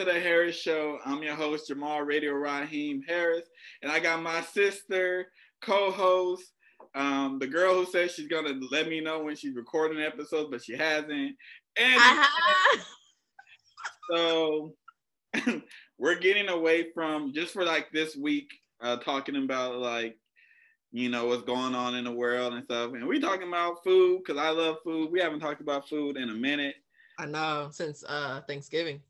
to the Harris Show. I'm your host, Jamal Radio Raheem Harris, and I got my sister, co-host, um, the girl who says she's gonna let me know when she's recording episodes, but she hasn't. And uh-huh. so we're getting away from just for like this week, uh, talking about like you know what's going on in the world and stuff, and we're talking about food because I love food. We haven't talked about food in a minute. I know since uh Thanksgiving.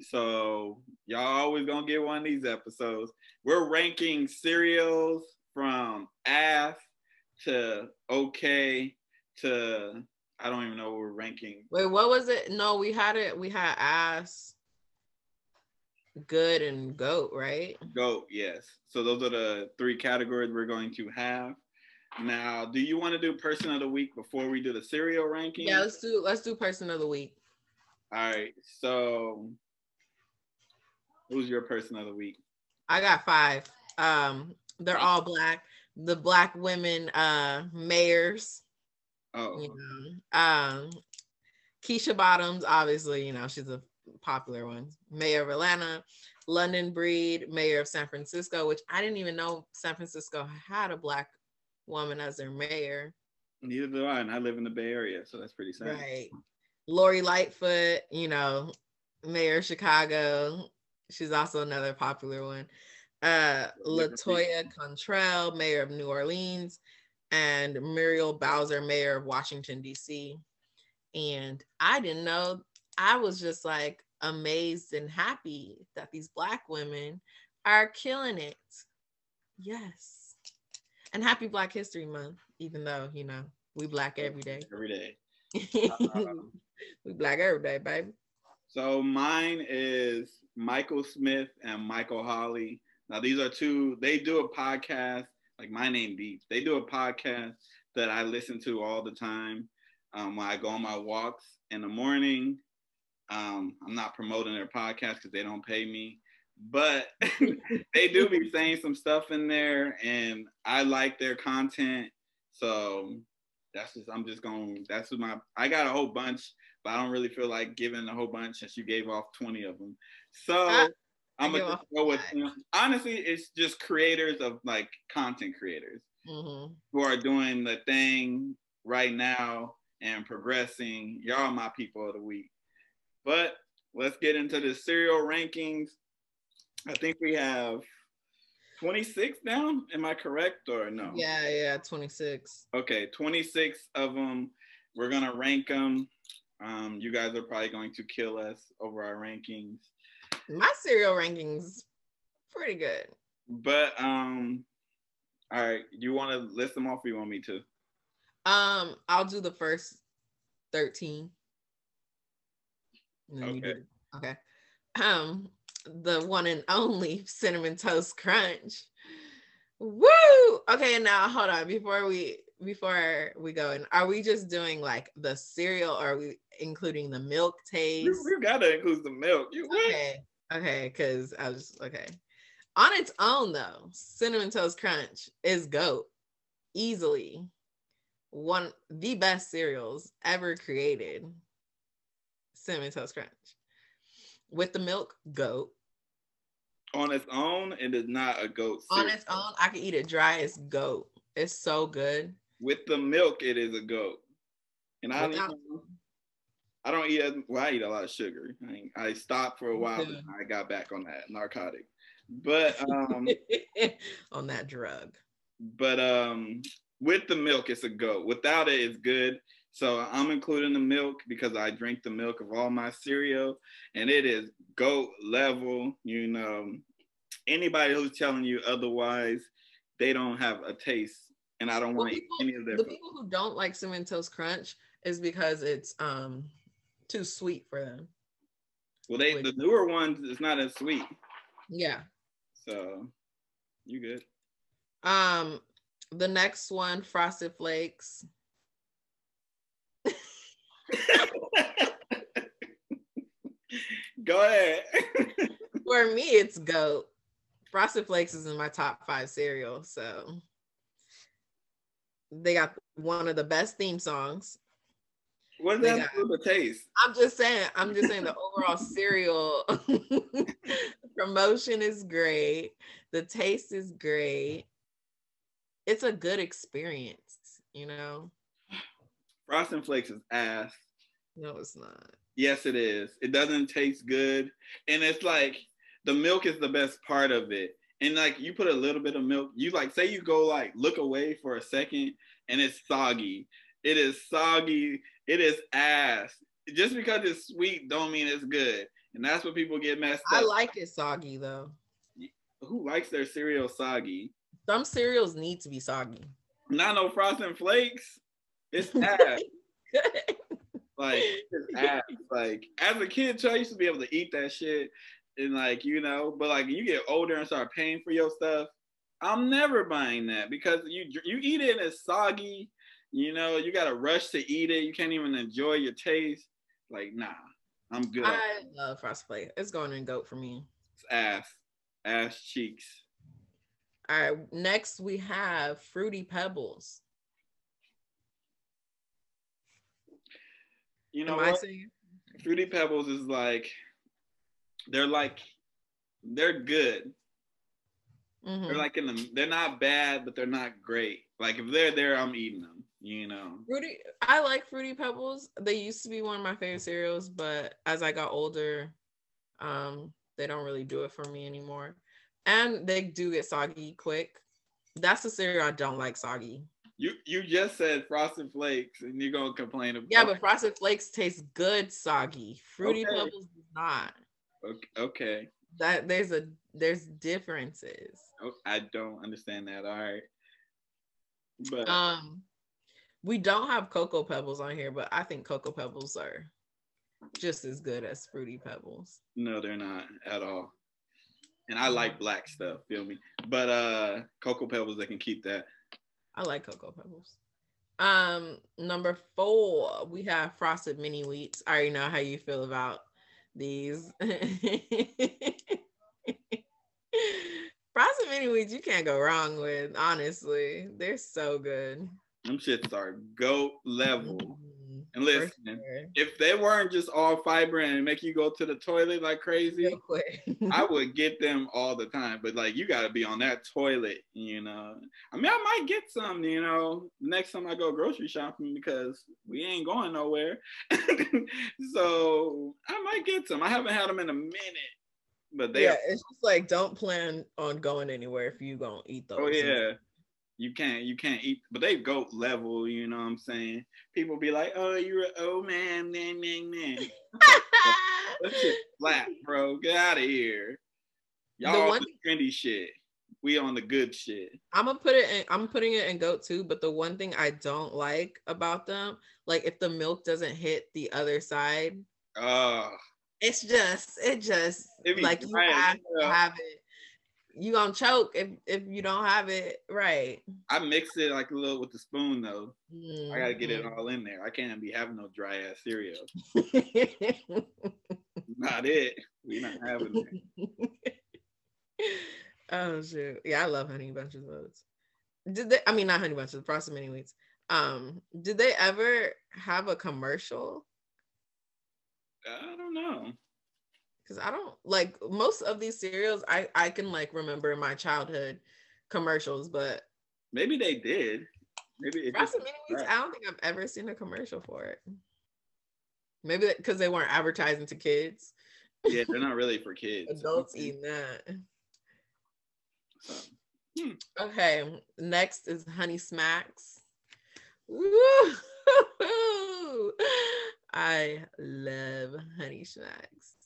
So y'all always gonna get one of these episodes. We're ranking cereals from F to okay to I don't even know what we're ranking. Wait, what was it? No, we had it. We had ass, good, and goat, right? Goat, yes. So those are the three categories we're going to have. Now, do you want to do person of the week before we do the cereal ranking? Yeah, let's do let's do person of the week. All right. So who's your person of the week? I got five. Um, they're all black. The black women uh mayors. Oh. You know, um Keisha Bottoms, obviously, you know, she's a popular one. Mayor of Atlanta, London Breed, mayor of San Francisco, which I didn't even know San Francisco had a black woman as their mayor. Neither do I, and I live in the Bay Area, so that's pretty sad. Right. Lori Lightfoot, you know, mayor of Chicago. She's also another popular one uh, Latoya Cantrell, mayor of New Orleans, and Muriel Bowser, mayor of Washington, D.C. And I didn't know, I was just like amazed and happy that these Black women are killing it. Yes. And happy Black History Month, even though, you know, we Black every day. Every day. we Black every day, baby. So mine is Michael Smith and Michael Holley. now these are two. They do a podcast like My Name Beats. They do a podcast that I listen to all the time um, when I go on my walks in the morning. Um, I'm not promoting their podcast because they don't pay me, but they do be saying some stuff in there, and I like their content. So that's just I'm just going. That's my. I got a whole bunch, but I don't really feel like giving a whole bunch since you gave off 20 of them. So. I'm gonna go with honestly, it's just creators of like content creators mm-hmm. who are doing the thing right now and progressing. Y'all my people of the week. But let's get into the serial rankings. I think we have 26 down. Am I correct or no? Yeah, yeah, 26. Okay, 26 of them. We're gonna rank them. Um, you guys are probably going to kill us over our rankings my cereal rankings pretty good. But um, all right, you want to list them off? Or you want me to? Um, I'll do the first thirteen. okay. okay. Um, the one and only cinnamon toast crunch. Woo! Okay, now hold on. Before we before we go in, are we just doing like the cereal or are we including the milk taste? You, you gotta include the milk. You okay. Okay, because I was okay. On its own, though, cinnamon toast crunch is goat easily one the best cereals ever created. Cinnamon toast crunch with the milk, goat. On its own, it is not a goat. Cereal. On its own, I can eat it dry as goat. It's so good. With the milk, it is a goat. And I Without, I don't eat as well. I eat a lot of sugar. I, I stopped for a while, but I got back on that narcotic. But um, on that drug. But um, with the milk, it's a go. Without it, it's good. So I'm including the milk because I drink the milk of all my cereal, and it is goat level. You know, anybody who's telling you otherwise, they don't have a taste, and I don't want to eat any of their. The food. people who don't like cinnamon toast crunch is because it's um too sweet for them. Well, they the newer ones is not as sweet. Yeah. So you good. Um the next one, Frosted Flakes. Go ahead. For me, it's goat. Frosted Flakes is in my top five cereal. So they got one of the best theme songs. What does that do with the taste? I'm just saying. I'm just saying the overall cereal promotion is great. The taste is great. It's a good experience, you know. Frosting Flakes is ass. No, it's not. Yes, it is. It doesn't taste good, and it's like the milk is the best part of it. And like you put a little bit of milk, you like say you go like look away for a second, and it's soggy. It is soggy. It is ass. Just because it's sweet don't mean it's good. And that's what people get messed up. I like it soggy though. Who likes their cereal soggy? Some cereals need to be soggy. Not no frosting flakes. It's ass. like it's ass. Like as a kid, I used to be able to eat that shit. And like, you know, but like you get older and start paying for your stuff. I'm never buying that because you you eat it and it's soggy you know, you got to rush to eat it. You can't even enjoy your taste. Like, nah, I'm good. I love frost plate. It's going in goat for me. It's ass, ass cheeks. All right, next we have fruity pebbles. You know Am what? Fruity pebbles is like they're like they're good. Mm-hmm. They're like in the they're not bad, but they're not great. Like if they're there, I'm eating them you know. Fruity I like fruity pebbles. They used to be one of my favorite cereals, but as I got older, um, they don't really do it for me anymore. And they do get soggy quick. That's the cereal I don't like soggy. You you just said frosted flakes and you're gonna complain about Yeah, but frosted flakes taste good soggy. Fruity okay. pebbles does not. Okay. okay. That there's a there's differences. Oh, I don't understand that. All right. But um we don't have cocoa pebbles on here, but I think cocoa pebbles are just as good as fruity pebbles. No, they're not at all. And I like black stuff, feel me? But uh cocoa pebbles, they can keep that. I like cocoa pebbles. Um, number four, we have frosted mini wheats. I already know how you feel about these. frosted mini wheats, you can't go wrong with, honestly. They're so good. Them shits are goat level. Mm-hmm. And listen, sure. if they weren't just all fiber and make you go to the toilet like crazy, I would get them all the time. But like, you got to be on that toilet, you know. I mean, I might get some, you know, next time I go grocery shopping because we ain't going nowhere. so I might get some. I haven't had them in a minute, but they. Yeah, it's just like don't plan on going anywhere if you gonna eat those. Oh yeah you can't you can't eat but they go level you know what i'm saying? People be like oh you're an old man man man man. That shit flat bro. Get out of here y'all the, one, the trendy shit. We on the good shit. I'm gonna put it in i'm putting it in goat too but the one thing i don't like about them like if the milk doesn't hit the other side uh it's just it just like you have to have it you gonna choke if if you don't have it right. I mix it like a little with the spoon though. Mm-hmm. I gotta get it mm-hmm. all in there. I can't be having no dry ass cereal. not it. We not having it. oh shit! Yeah, I love honey bunches of oats. Did they? I mean, not honey bunches, frosted mini wheats. Um, did they ever have a commercial? I don't know because I don't like most of these cereals. I I can like remember my childhood commercials, but maybe they did. Maybe it just, right. I don't think I've ever seen a commercial for it. Maybe because they weren't advertising to kids. Yeah, they're not really for kids. Adults eating that. hmm. Okay, next is Honey Smacks. Woo! I love Honey Smacks.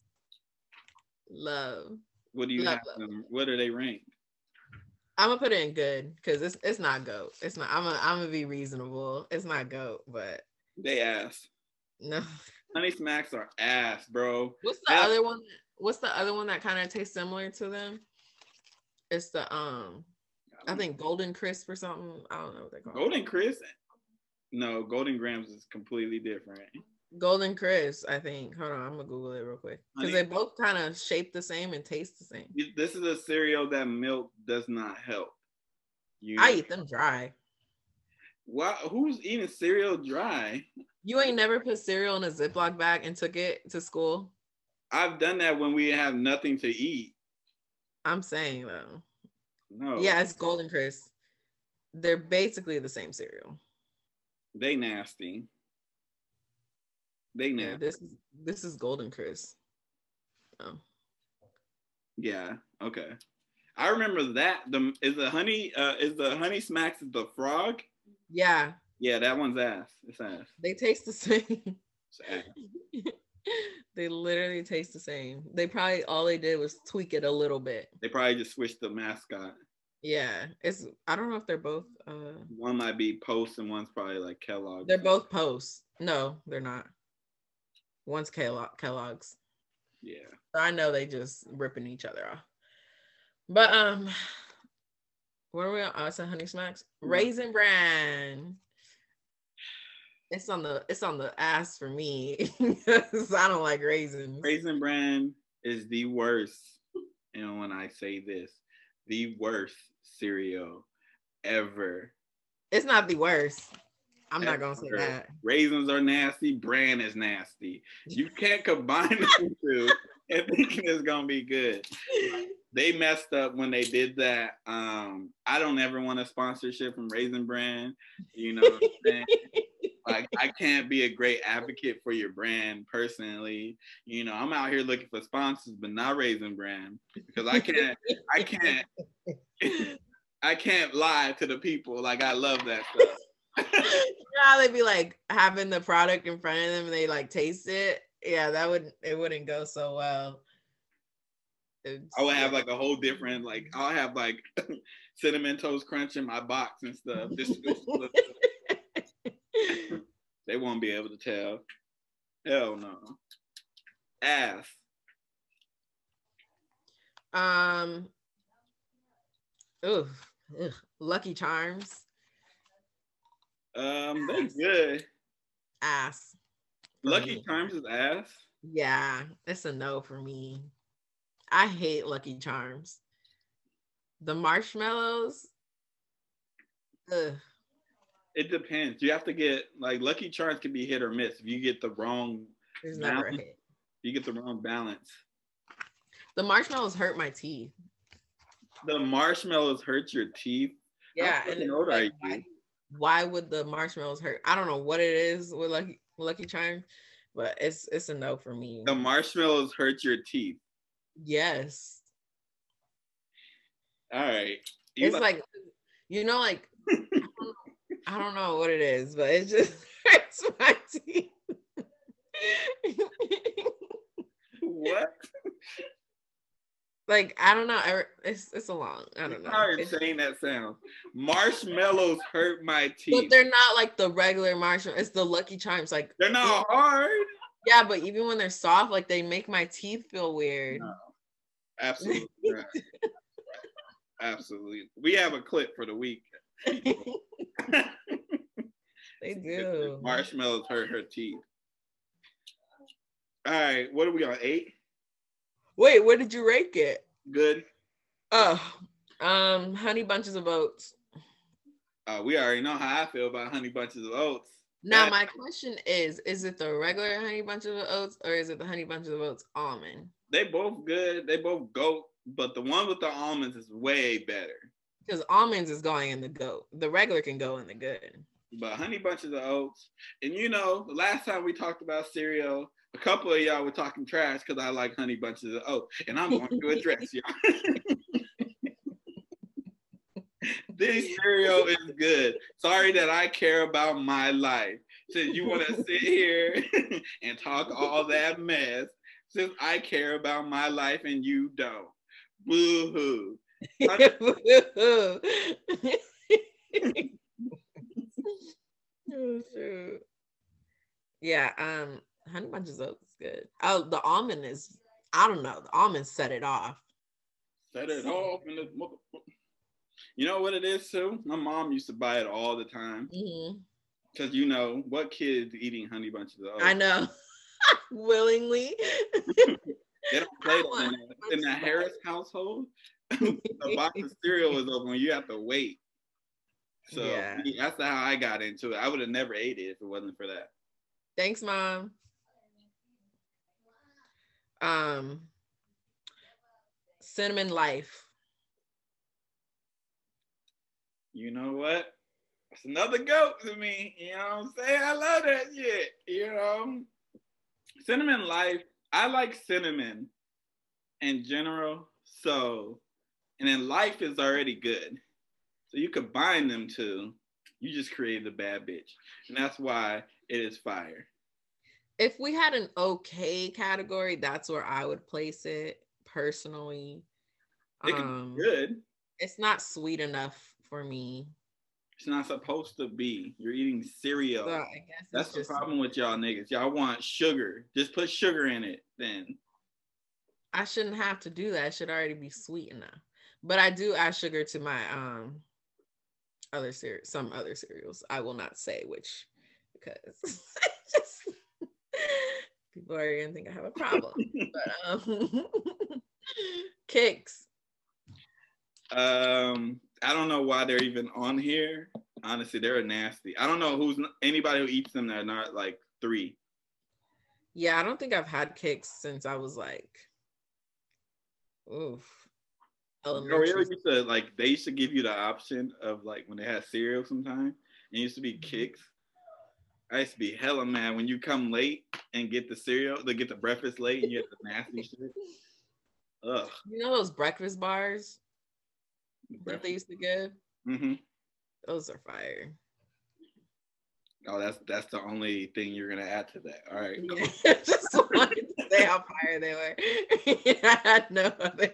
Love. What do you love, have them? What are they ranked? I'm gonna put it in good because it's it's not goat. It's not. I'm gonna I'm gonna be reasonable. It's not goat, but they ass. No. Honey Smacks are ass, bro. What's the other one? What's the other one that kind of tastes similar to them? It's the um, I think Golden Crisp or something. I don't know what they call. Golden Crisp. No, Golden Grahams is completely different. Golden Crisp, I think. Hold on, I'm gonna Google it real quick because they both kind of shape the same and taste the same. This is a cereal that milk does not help. You, I eat them dry. Why? Who's eating cereal dry? You ain't never put cereal in a Ziploc bag and took it to school. I've done that when we have nothing to eat. I'm saying though. No. Yeah, it's Golden Crisp. They're basically the same cereal. They nasty. They Yeah, this is this is Golden Crisp. Oh. Yeah. Okay. I remember that. The is the honey. Uh, is the honey smacks the frog? Yeah, Yeah, that one's ass. It's ass. they taste the same. They literally taste the same. They probably all they did was tweak it a little bit. They probably just switched the mascot. Yeah, it's I don't know if they're both uh One might be Post and one's probably like Kellogg. they're both posts. No, they're not. One's Kellogg Kellogg's. Yeah. I know they just ripping each other off. But um where are we on? Oh, it's a honey smacks. Raisin bran. It's on the it's on the ass for me because I don't like raisins. Raisin Bran is the worst. And when I say this, the worst cereal ever. It's not the worst. I'm not gonna say that. Raisins are nasty. Bran is nasty. You can't combine the two and thinking it's gonna be good. They messed up when they did that. Um, I don't ever want a sponsorship from Raisin Bran. You know what I'm saying? like I can't be a great advocate for your brand personally. You know, I'm out here looking for sponsors, but not Raisin Bran because I can't, I can't, I can't lie to the people. Like I love that stuff. you know how they be like having the product in front of them and they like taste it. Yeah, that would it wouldn't go so well. It's- I would have like a whole different, like I'll have like cinnamon toast crunch in my box and stuff. This they won't be able to tell. Hell no. Ass. um. Ooh, ugh, Lucky Charms Um, they good. ass. Lucky me. Charms is ass. Yeah, it's a no for me. I hate Lucky Charms. The marshmallows. Ugh. It depends. You have to get like Lucky Charms can be hit or miss. If you get the wrong, There's never a hit. you get the wrong balance. The marshmallows hurt my teeth. The marshmallows hurt your teeth. Yeah, and it's old are you? Why, would the marshmallows hurt? I don't know what it is with Lucky Lucky Charms, but it's it's a no for me. The marshmallows hurt your teeth. yes, All right. You it's like- like you know, like I don't know- I don't know what it is, but it just hurts my teeth. what? like I don't know. Er, it's it's a long. I don't know. It's- insane that sounds. Marshmallows hurt my teeth. but they're not like the regular marshmallows. It's the Lucky Charms. Like They're not hard. yeah, but even when they're soft, like they make my teeth feel weird. No. Absolutely. not. Absolutely. We have a clip for the week. they do. Marshmallows hurt her teeth. All right, what are we on? Eight? Wait, where did you rate it? Good. Oh, um, honey bunches of oats. Uh, we already know how I feel about honey bunches of oats. Now, my question is: Is it the regular honey bunches of oats, or is it the honey bunches of oats almond? They both good. They both go, but the one with the almonds is way better. Because almonds is going in the goat. The regular can go in the good. But honey bunches of oats, and you know, the last time we talked about cereal, a couple of y'all were talking trash because I like honey bunches of oats, and I'm going to address y'all. this cereal is good. Sorry that I care about my life. Since you want to sit here and talk all that mess, since I care about my life and you don't. Boo hoo. oh, shoot. Yeah, um, honey bunches of oats is good. Oh, the almond is I don't know. The almond set it off. Set it off in the mother- You know what it is too? My mom used to buy it all the time. Mhm. Cause you know what kids eating honey bunches of oats? I know. Willingly. They don't play want in, the- in the Harris household. the box of cereal is open. You have to wait. So yeah. that's how I got into it. I would have never ate it if it wasn't for that. Thanks, mom. Um, cinnamon life. You know what? It's another goat to me. You know what I'm saying? I love that shit. You know, cinnamon life. I like cinnamon in general. So, and then life is already good. So you combine them two, you just created a bad bitch. And that's why it is fire. If we had an okay category, that's where I would place it personally. It um, good. It's not sweet enough for me. It's not supposed to be. You're eating cereal. So That's the problem with y'all niggas. Y'all want sugar. Just put sugar in it then. I shouldn't have to do that. It should already be sweet enough. But I do add sugar to my um other cereal some other cereals. I will not say which because just people are gonna think I have a problem. but um Kix. Um I don't know why they're even on here. Honestly, they're nasty. I don't know who's anybody who eats them that are not like three. Yeah, I don't think I've had Kix since I was like, oof. Elementary. No, used to like they used to give you the option of like when they had cereal sometimes. It used to be mm-hmm. I used to be hella mad when you come late and get the cereal, to get the breakfast late and you get the nasty shit. Ugh. You know those breakfast bars? that they used to give. Mm-hmm. Those are fire. Oh, that's that's the only thing you're gonna add to that. All right. Cool. Yeah, just wanted to say how fire they were. I had no other.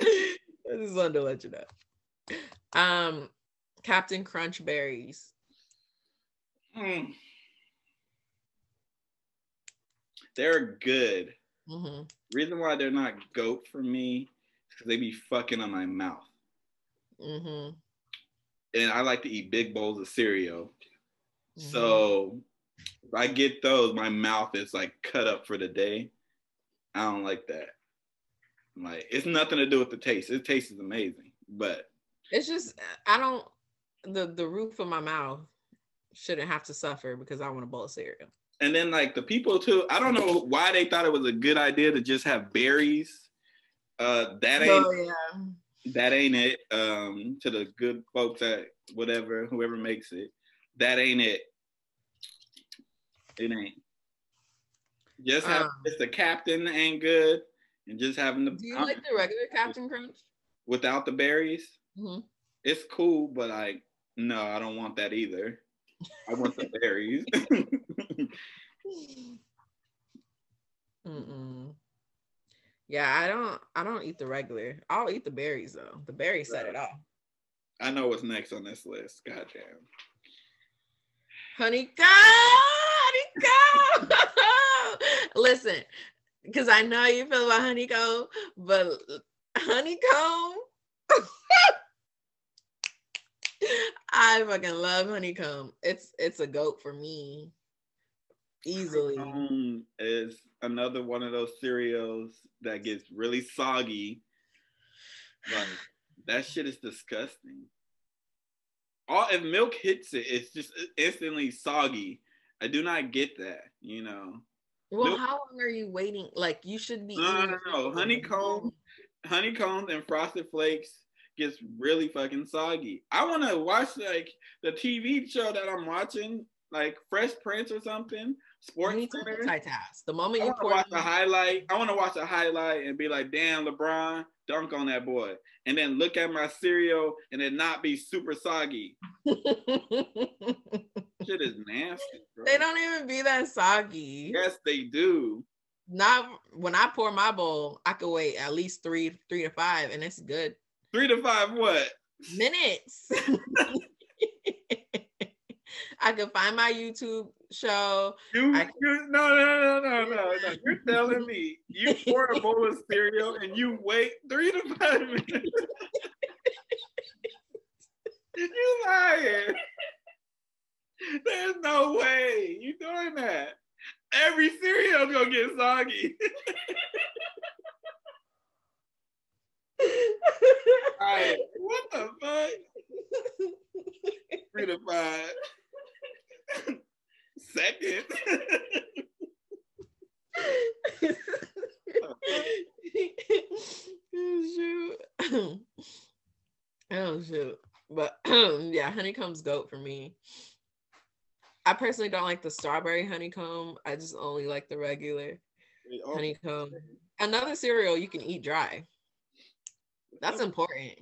I just wanted to let you know. Um, Captain Crunch berries. Mm. They're good. Mm-hmm. Reason why they're not goat for me because they be fucking on my mouth. Mm-hmm. And I like to eat big bowls of cereal. Mm-hmm. So if I get those, my mouth is like cut up for the day. I don't like that. Like it's nothing to do with the taste. It tastes amazing, but it's just I don't the the roof of my mouth shouldn't have to suffer because I want a bowl of cereal. And then like the people too, I don't know why they thought it was a good idea to just have berries uh, that ain't oh, yeah. that ain't it. Um, to the good folks at whatever, whoever makes it, that ain't it. It ain't. Just have um, just the captain ain't good, and just having the. Do you like the regular Captain Crunch? Without the berries, mm-hmm. it's cool, but like, no, I don't want that either. I want the berries. Mm-mm. Yeah, I don't I don't eat the regular. I'll eat the berries though. The berries set it off. I know what's next on this list. Goddamn. Honeycomb, honeycomb. Listen, because I know you feel about honeycomb, but honeycomb. I fucking love honeycomb. It's it's a goat for me. Easily. Honeycomb is another one of those cereals that gets really soggy. Like that shit is disgusting. All if milk hits it, it's just instantly soggy. I do not get that, you know. Well, milk, how long are you waiting? Like you should be. No, no, no. Honeycomb, honeycomb, and frosted flakes gets really fucking soggy. I want to watch like the TV show that I'm watching, like Fresh Prince or something. Sports you The moment I you pour watch a highlight, I want to watch a highlight and be like, "Damn, LeBron, dunk on that boy," and then look at my cereal and it not be super soggy. Shit is nasty. Bro. They don't even be that soggy. Yes, they do. Not when I pour my bowl, I could wait at least three, three to five, and it's good. Three to five what? Minutes. I could find my YouTube show. You, you no, no, no, no, no, no. You're telling me you pour a bowl of cereal and you wait three to five minutes. you lying. There's no way you doing that. Every cereal's gonna get soggy. All right, what the fuck? Five. Second. oh shoot. oh shoot. But yeah, honeycomb's goat for me. I personally don't like the strawberry honeycomb. I just only like the regular honeycomb. Another cereal you can eat dry. That's important.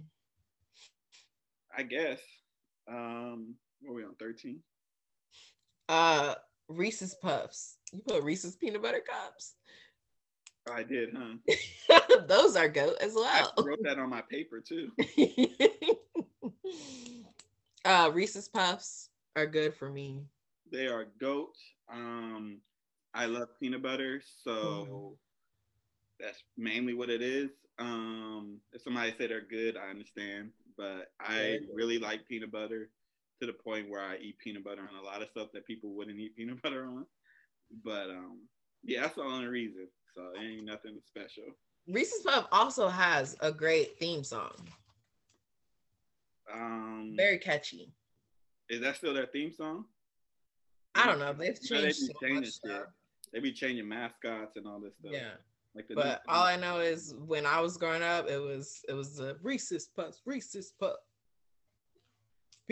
I guess. Um, what are we on? 13? Uh Reese's Puffs. You put Reese's peanut butter cups. I did, huh? Those are goat as well. I wrote that on my paper too. uh Reese's Puffs are good for me. They are goat. Um I love peanut butter, so mm. that's mainly what it is. Um if somebody say they're good, I understand, but I really like peanut butter to the point where I eat peanut butter on a lot of stuff that people wouldn't eat peanut butter on. But um yeah, that's the only reason. So it ain't nothing special. Reese's Puff also has a great theme song. Um, very catchy. Is that still their theme song? I don't know. They've changed they so much stuff. They be changing mascots and all this stuff. Yeah. Like the but all I know is when I was growing up, it was it was the Reese's Puffs, Reese's Puff,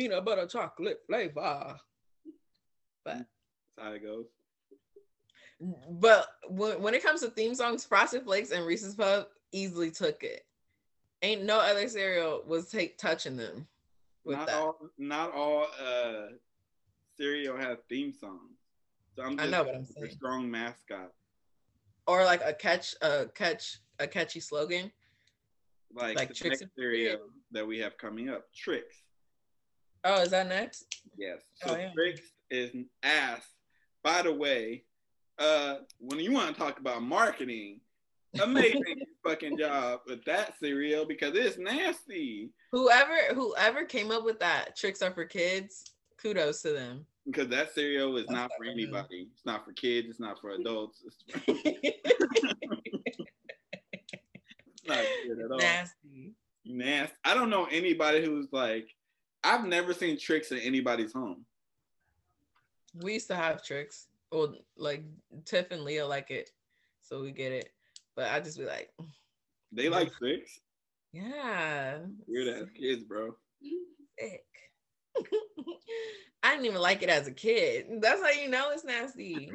peanut butter chocolate flavor. But that's how it goes. But when, when it comes to theme songs, Frosted Flakes and Reese's Puff easily took it. Ain't no other cereal was take touching them. not that. all, not all uh, cereal has theme songs. So I'm just I know what I'm saying. A strong mascot. Or like a catch, a catch, a catchy slogan. Like, like the next cereal that we have coming up, Trix. Oh, is that next? Yes. So oh, yeah. Trix is ass. By the way, uh, when you want to talk about marketing, amazing fucking job with that cereal because it's nasty. Whoever whoever came up with that tricks are for kids, kudos to them. Because that cereal is That's not for anybody. It's not for kids. It's not for adults. It's, not good at all. Nasty. Nasty. I don't know anybody who's like. I've never seen tricks in anybody's home. We used to have tricks. well, like Tiff and Leo like it, so we get it. But I just be like, they like tricks. Yeah. Weird ass kids, bro. Sick. I didn't even like it as a kid. That's how you know it's nasty.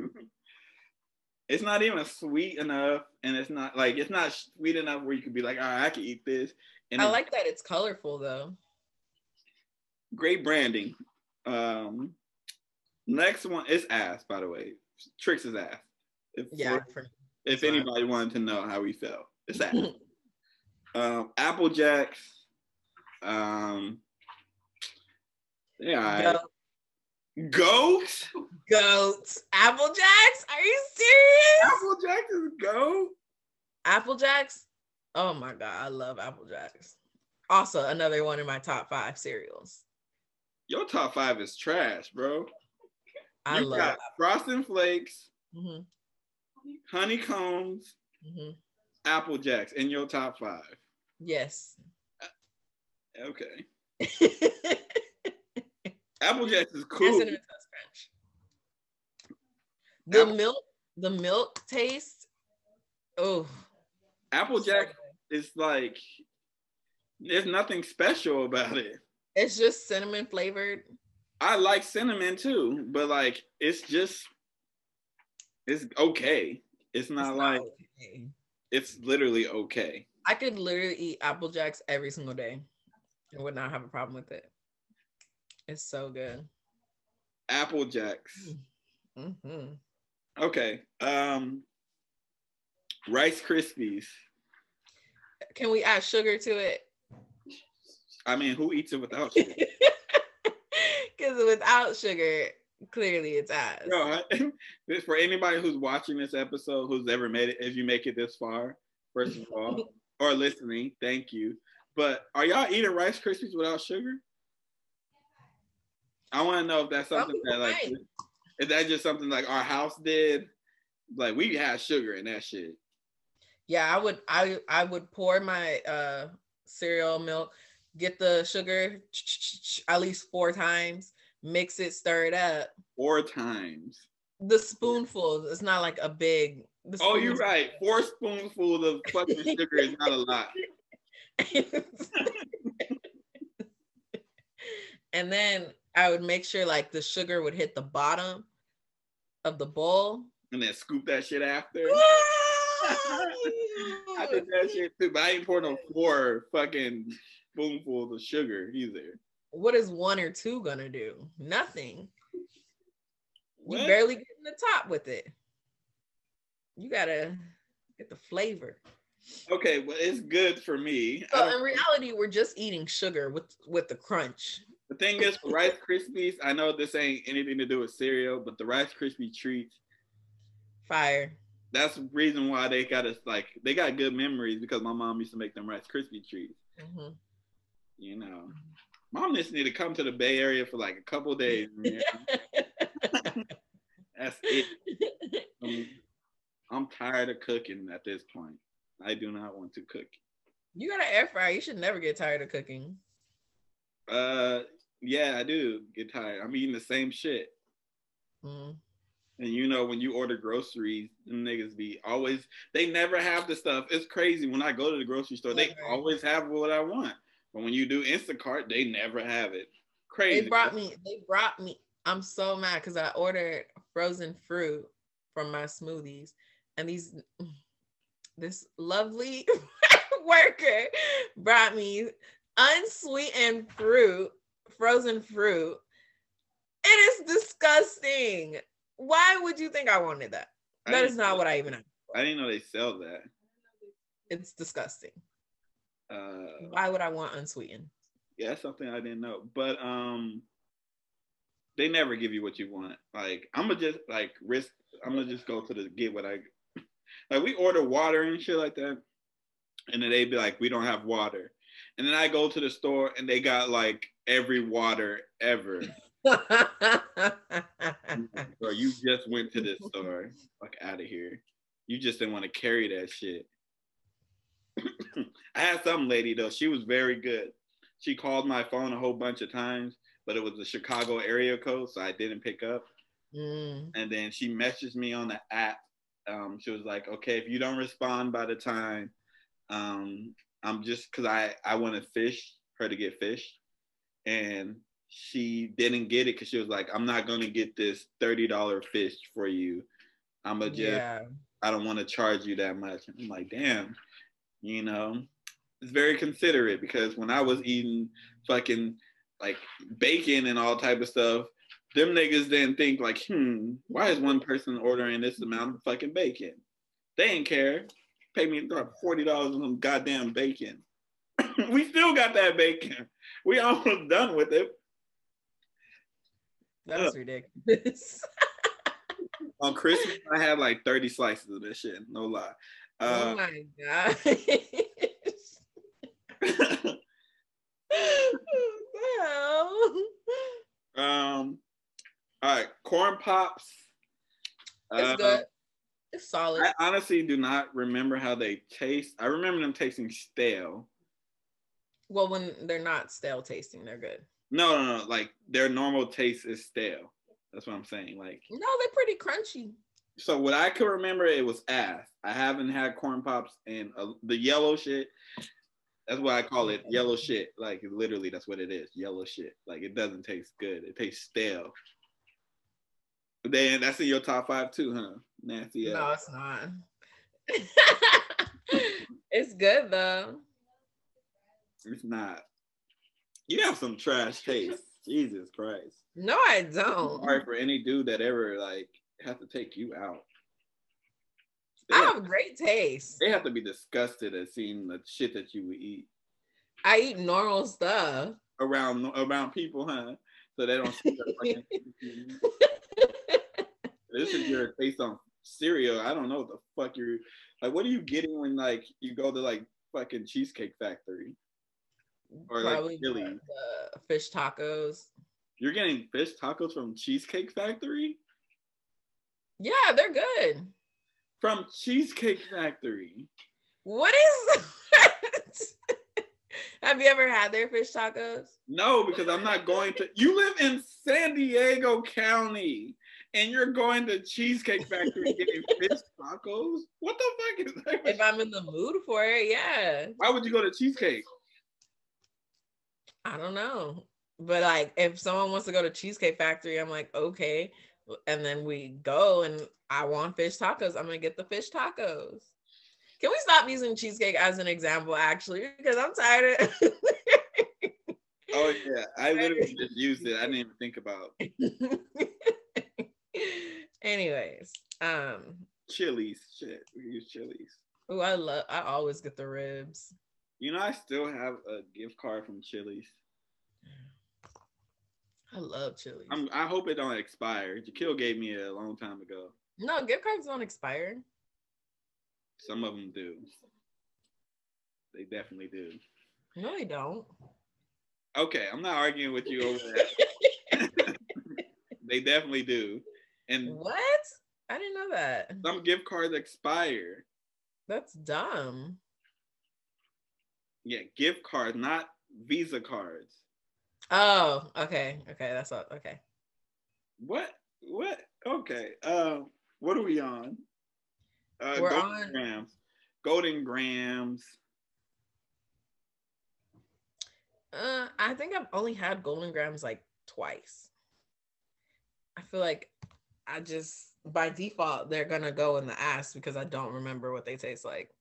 it's not even sweet enough, and it's not like it's not sweet enough where you could be like, all right, I can eat this. And I like that it's colorful though. Great branding. Um, Next one is ass, by the way. Trix is ass. If, yeah. For, if anybody wanted to know how we felt, it's ass. um, Apple Jacks. Um, yeah. Goat. Goat. Goat. Apple Jacks. Are you serious? Apple Jacks is goat. Apple Jacks. Oh my god, I love Apple Jacks. Also, another one in my top five cereals. Your top five is trash, bro. I you love got frosting flakes, mm-hmm. honeycombs, mm-hmm. apple jacks in your top five. Yes. Okay. apple jacks is cool. The apple. milk, the milk taste. Oh. Apple jack is like there's nothing special about it. It's just cinnamon flavored. I like cinnamon too, but like it's just it's okay. It's not it's like not okay. it's literally okay. I could literally eat Apple Jacks every single day and would not have a problem with it. It's so good. Apple Jacks. Mm-hmm. Okay. Um Rice Krispies. Can we add sugar to it? I mean, who eats it without sugar? Because without sugar, clearly it's ass. No, for anybody who's watching this episode, who's ever made it, if you make it this far, first of all, or listening, thank you. But are y'all eating Rice Krispies without sugar? I want to know if that's something that like, right. is that just something like our house did? Like we had sugar in that shit. Yeah, I would. I I would pour my uh cereal milk get the sugar at least four times mix it, stir it up. Four times. The spoonful. It's not like a big. oh, you're right. Four spoonfuls of fucking sugar is not a lot. and then I would make sure like the sugar would hit the bottom of the bowl. And then scoop that shit after. I did that shit too, but I ain't pour no four fucking spoonfuls of sugar either. What is one or two gonna do? Nothing. What? You barely get in the top with it. You gotta get the flavor. Okay, well, it's good for me. So in reality, we're just eating sugar with with the crunch. The thing is, Rice Krispies, I know this ain't anything to do with cereal, but the Rice Krispie treats, fire. That's the reason why they got us like they got good memories because my mom used to make them Rice Krispie treats. Mm-hmm. You know, mom just need to come to the Bay Area for like a couple days. That's it. I'm, I'm tired of cooking at this point. I do not want to cook. You got an air fryer. You should never get tired of cooking. Uh, yeah, I do get tired. I'm eating the same shit. Mm. And you know, when you order groceries, them niggas be always, they never have the stuff. It's crazy. When I go to the grocery store, they always have what I want. But when you do Instacart, they never have it. Crazy. They brought me, they brought me, I'm so mad because I ordered frozen fruit from my smoothies. And these, this lovely worker brought me unsweetened fruit, frozen fruit. It is disgusting. Why would you think I wanted that? That is not what I even. I didn't know they sell that. It's disgusting. Uh, Why would I want unsweetened? Yeah, that's something I didn't know. But um, they never give you what you want. Like I'm gonna just like risk. I'm gonna just go to the get what I like. We order water and shit like that, and then they be like, we don't have water, and then I go to the store and they got like every water ever. Bro, you just went to this store. Fuck out of here. You just didn't want to carry that shit. I had some lady though. She was very good. She called my phone a whole bunch of times, but it was the Chicago area code, so I didn't pick up. Mm. And then she messaged me on the app. Um, she was like, "Okay, if you don't respond by the time, um, I'm just because I I want to fish her to get fish, and she didn't get it because she was like, I'm not gonna get this thirty dollar fish for you. I'm a just yeah. I don't want to charge you that much. And I'm like, damn, you know, it's very considerate because when I was eating fucking like bacon and all type of stuff, them niggas didn't think like, hmm, why is one person ordering this amount of fucking bacon? They didn't care. Pay me forty dollars on some goddamn bacon. we still got that bacon. We almost done with it. That's ridiculous. On Christmas, I had like 30 slices of this shit. No lie. Oh uh, my god. um. All right, corn pops. It's uh, good. It's solid. I honestly do not remember how they taste. I remember them tasting stale. Well, when they're not stale tasting, they're good. No, no, no. Like their normal taste is stale. That's what I'm saying. Like no, they're pretty crunchy. So what I could remember, it was ass. I haven't had corn pops and uh, the yellow shit. That's why I call it, yellow shit. Like literally, that's what it is, yellow shit. Like it doesn't taste good. It tastes stale. Then that's in your top five too, huh? Nasty. No, it's not. it's good though. It's not. You have some trash taste. Jesus Christ. No, I don't. Sorry for any dude that ever like have to take you out. They I have, have great taste. They have to be disgusted at seeing the shit that you would eat. I eat normal stuff around around people, huh? So they don't see This is your taste on cereal. I don't know what the fuck you're like. What are you getting when like you go to like fucking Cheesecake Factory? or Probably like The fish tacos. You're getting fish tacos from Cheesecake Factory? Yeah, they're good. From Cheesecake Factory. What is that? Have you ever had their fish tacos? No, because I'm not going to. You live in San Diego County and you're going to Cheesecake Factory getting fish tacos? What the fuck is that? If I'm in the mood for it, yeah. Why would you go to Cheesecake? I don't know. But like if someone wants to go to Cheesecake Factory, I'm like, okay. And then we go and I want fish tacos. I'm gonna get the fish tacos. Can we stop using cheesecake as an example actually? Because I'm tired of Oh yeah. I literally just used it. I didn't even think about Anyways, um Chili's. Shit. We use Chili's. Oh, I love I always get the ribs. You know, I still have a gift card from Chili's. I love Chili's. I'm, I hope it don't expire. Jaquil gave me it a long time ago. No, gift cards don't expire. Some of them do. They definitely do. No, they don't. Okay, I'm not arguing with you over that. they definitely do. And what? I didn't know that. Some gift cards expire. That's dumb. Yeah, gift cards, not Visa cards. Oh, okay. Okay, that's all. Okay. What? What? Okay. Um, what are we on? Uh, We're Golden on- Grams. Golden Grahams. Uh, I think I've only had Golden Grahams like twice. I feel like I just by default they're gonna go in the ass because I don't remember what they taste like.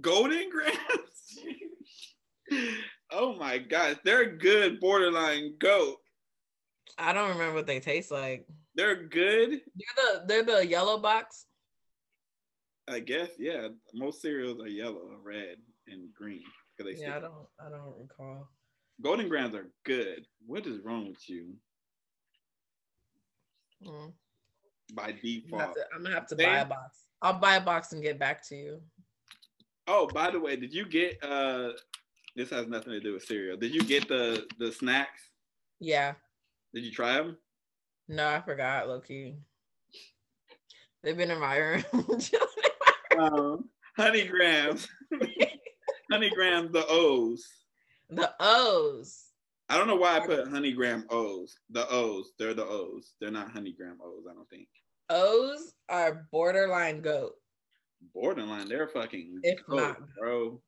Golden Grahams. oh my god, they're good borderline goat. I don't remember what they taste like. They're good. They're the they're the yellow box. I guess, yeah. Most cereals are yellow, red, and green. they Yeah, I don't I don't recall. Golden Grahams are good. What is wrong with you? Mm. By I'm, gonna have default. to, I'm gonna have to buy a box. I'll buy a box and get back to you. Oh, by the way, did you get uh this has nothing to do with cereal. Did you get the the snacks? Yeah. Did you try them? No, I forgot, Loki. They've been in my room. Um, honey grahams. honey grahams, the O's. the O's. I don't know why I put honey graham O's. The O's. They're the O's. They're not honey graham O's, I don't think. O's are borderline goat. Borderline, they're fucking If goat, not. bro.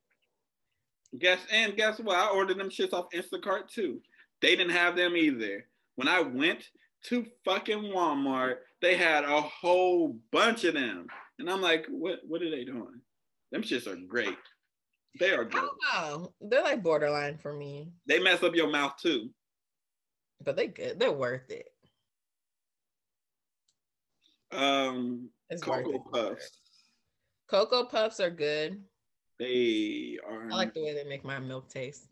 Guess and guess what? I ordered them shits off Instacart too. They didn't have them either. When I went to fucking Walmart, they had a whole bunch of them. And I'm like, what what are they doing? Them shits are great. They are I good. don't know. They're like borderline for me, They mess up your mouth too. but they good. They're worth it. Um It's worth Cocoa it. Puffs. Cocoa Puffs are good. They are I like the way they make my milk taste.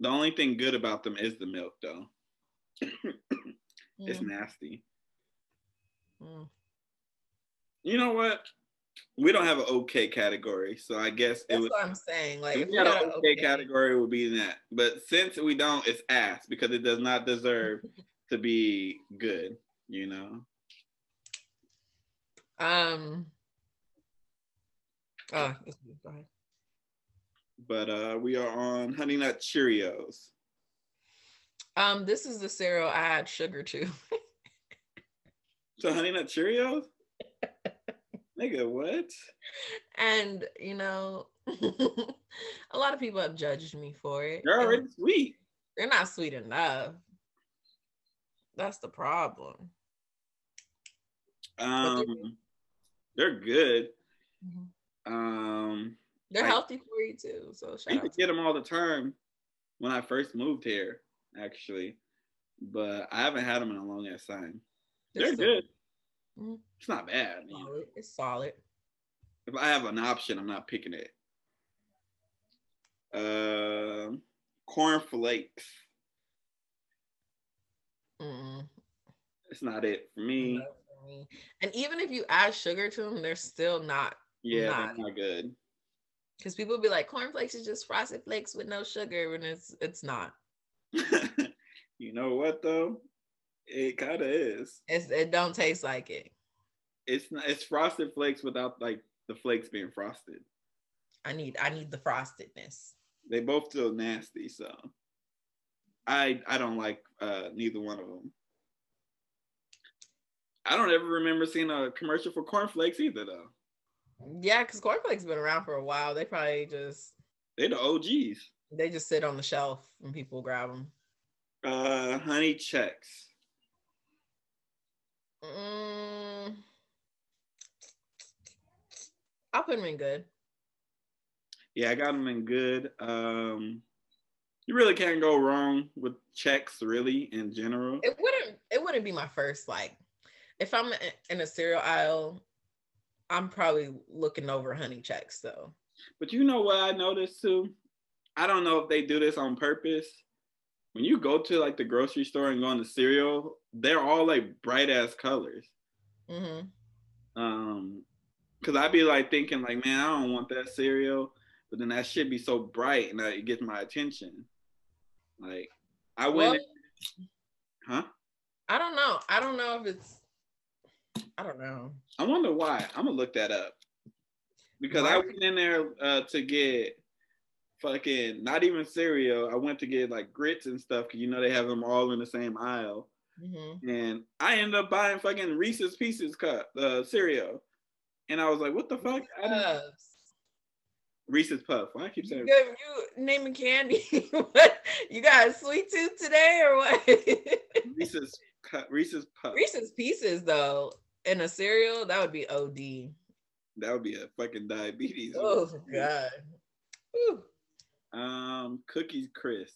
the only thing good about them is the milk though. It's Mm, nasty. mm. You know what? We don't have an okay category, so I guess it That's would. what I'm saying. Like, If we had an a okay category, it would be that. But since we don't, it's ass because it does not deserve to be good. You know. Um. Oh. Go ahead. But uh, we are on Honey Nut Cheerios. Um, this is the cereal I add sugar to. So Honey Nut Cheerios. Nigga, what? and you know, a lot of people have judged me for it. They're already sweet. they're not sweet enough. That's the problem. Um, they're good. Mhm. Um, They're I- healthy for you too. So I shout used to get them all the time when I first moved here, actually. But I haven't had them in a long ass time. They're It's good. Mhm. It's not bad. solid. It's solid. If I have an option, I'm not picking it. Um, corn flakes. Mm-mm. It's not it for me. No for me. And even if you add sugar to them, they're still not. Yeah, Nah. they're not good. Because people be like, cornflakes is just frosted flakes with no sugar, and it's it's not. you know what though? It kind of is. It's it don't taste like it. It's not. It's frosted flakes without like the flakes being frosted. I need I need the frostedness. They both feel nasty, so I I don't like uh, neither one of them. I don't ever remember seeing a commercial for cornflakes either, though. Yeah, because cornflakes been around for a while. They probably just they the OGs. They just sit on the shelf and people grab them. Uh, honey Chex. Mm, I'll put them in good. Yeah, I got them in good. Um, you really can't go wrong with Chex, really, in general. It wouldn't. It wouldn't be my first like. If I'm in a cereal aisle, I'm probably looking over honey Chex though. But you know what I noticed too? I don't know if they do this on purpose. When you go to like the grocery store and go on the cereal, they're all like bright ass colors. Mm-hmm. Um, cause I'd be like thinking like, man, I don't want that cereal, but then that should be so bright and that it gets my attention. Like, I went, well, huh? I don't know. I don't know if it's. I don't know. I wonder why. I'm gonna look that up because I went in there uh, to get fucking not even cereal. I went to get like grits and stuff because you know they have them all in the same aisle. Mm-hmm. And I ended up buying fucking Reese's Pieces cup uh, cereal, and I was like, "What the fuck?" I Reese's Puff. Why I keep saying you, you naming candy? you got a sweet tooth today or what? Reese's Reese's Puff. Reese's Pieces though in a cereal that would be OD. That would be a fucking diabetes. Oh god. Whew. Um, Cookies Crisp.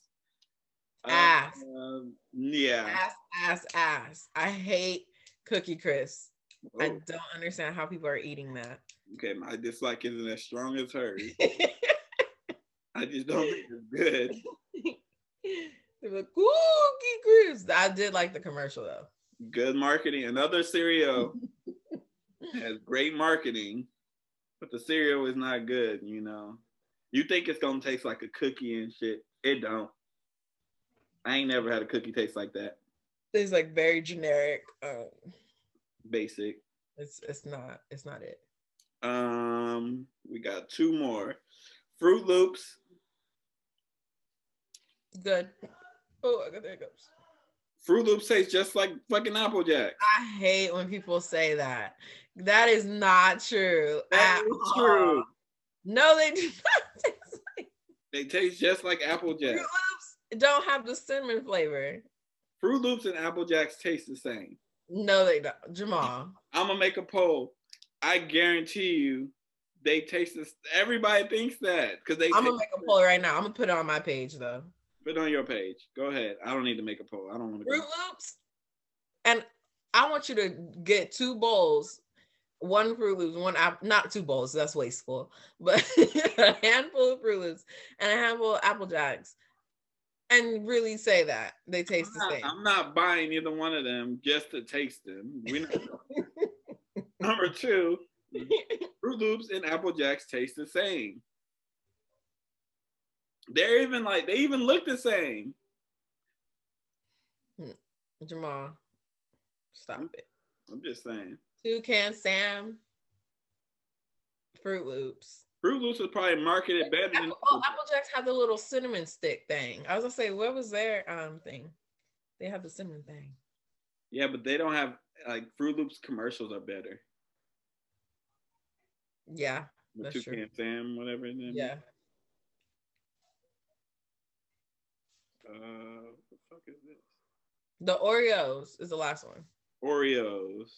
Ass. Uh, yeah. Ass, ass, ass. I hate Cookie Crisp. Whoa. I don't understand how people are eating that. Okay, my dislike isn't as strong as hers. I just don't think it's good. Cookie Crisp. I did like the commercial though. Good marketing. Another cereal has great marketing, but the cereal is not good, you know. You think it's gonna taste like a cookie and shit. It don't. I ain't never had a cookie taste like that. It's like very generic. Um, Basic. It's it's not it's not it. Um, we got two more. Froot Loops. Good. Oh, there it goes. Froot Loops taste just like fucking Apple Jack. I hate when people say that. That is not true. That is true. No, they do not taste like. They taste just like Apple Jack. Froot Loops don't have the cinnamon flavor. Froot Loops and Apple Jacks taste the same. No, they don't. Jamal. I'm gonna make a poll. I guarantee you, they taste this. Everybody thinks that because they. I'm gonna make a poll right now. I'm gonna put it on my page though. Put it on your page. Go ahead. I don't need to make a poll. I don't want to. Froot Loops, and I want you to get two bowls one Froot Loops, one app, not two bowls, that's wasteful, but a handful of Froot Loops and a handful of Apple Jacks, and really say that they taste I'm the same. I'm not buying either one of them just to taste them. Number two, Froot Loops and Apple Jacks taste the same. They're even like they even look the same. Hmm. Jamal, stop it. I'm just saying. Two Toucan Sam, Froot Loops. Froot Loops is probably marketed better Apple, than oh, Apple Jacks have the little cinnamon stick thing. I was gonna say, what was their um thing? They have the cinnamon thing. Yeah, but they don't have like Froot Loops commercials are better. Yeah, that's Toucan true. Sam, whatever. Yeah. Uh, what the fuck is this? The Oreos is the last one. Oreos.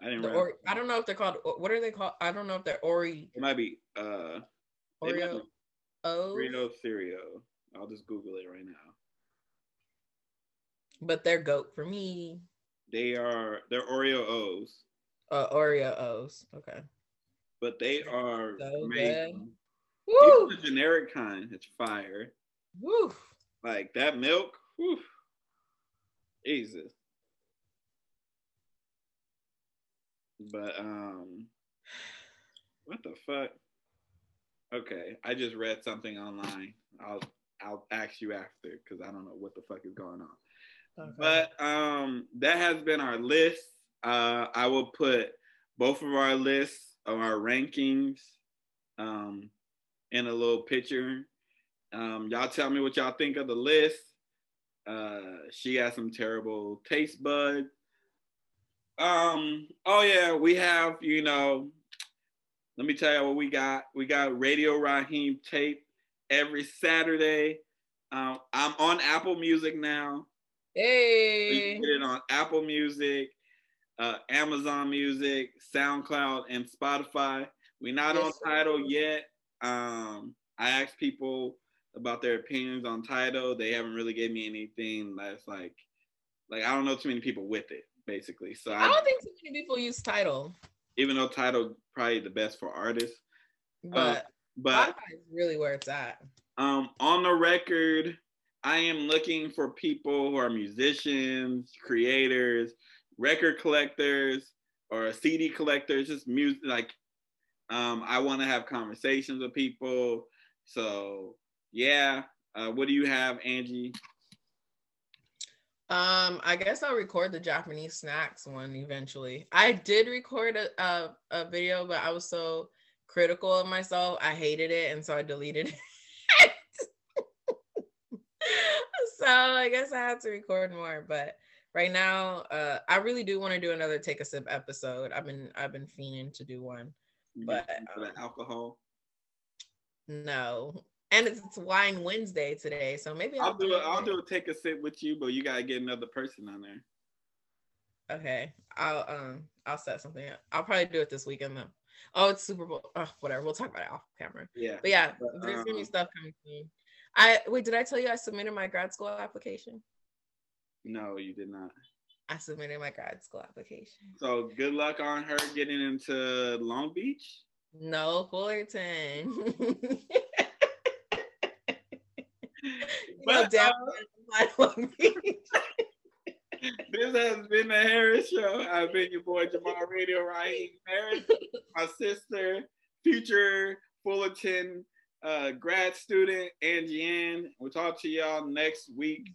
I didn't. The I don't know if they're called. What are they called? I don't know if they're Ori. It might be uh Oreo. Oreo cereal. I'll just Google it right now. But they're goat for me. They are. They're Oreo O's. Uh, Oreo O's. Okay. But they are so made. Woo! the generic kind. It's fire. Woo! Like that milk. Woo! Jesus. But um, what the fuck? Okay, I just read something online. I'll I'll ask you after because I don't know what the fuck is going on. Okay. But um, that has been our list. Uh, I will put both of our lists of our rankings um, in a little picture Um, y'all tell me what y'all think of the list. Uh, she has some terrible taste bud. Um, oh yeah, we have, you know, let me tell you what we got. We got Radio Raheem tape every Saturday. Um, I'm on Apple Music now. Hey. You can get it on Apple Music, uh, Amazon Music, SoundCloud, and Spotify. We're not yes, on Tidal yet. Um, I asked people about their opinions on Tidal. They haven't really gave me anything that's like, like I don't know too many people with it, basically. So I, I don't think too many people use Tidal. Even though Tidal probably the best for artists, but uh, but Spotify is really where it's at. Um, on the record, I am looking for people who are musicians, creators, record collectors, or CD collectors, just music. Like, um, I want to have conversations with people. So, yeah. Uh, what do you have, Angie? Um, I guess I'll record the Japanese snacks one eventually. I did record a, a, a video, but I was so critical of myself. I hated it, and so I deleted it. so I guess I have to record more. But right now, uh, I really do want to do another take a sip episode. I've been I've been fiending to do one. But um, alcohol. No. And it's, wine Wednesday today, so maybe I'll, I'll do it. I'll do a take a sip with you, but you gotta get another person on there. Okay, I'll um I'll set something up. I'll probably do it this weekend though. Oh, it's Super Bowl. Oh, whatever. We'll talk about it off camera. Yeah. But yeah, but, there's um, stuff coming soon. I wait, did I tell you I submitted my grad school application? No, you did not. I submitted my grad school application. So good luck on her getting into Long Beach. No, Fullerton. but, down uh, Long Beach. this has been the Harris Show. I've been your boy Jamal Radio Raheem Harris, my sister, future Fullerton uh, grad student Angie Ang. We'll talk to y'all next week.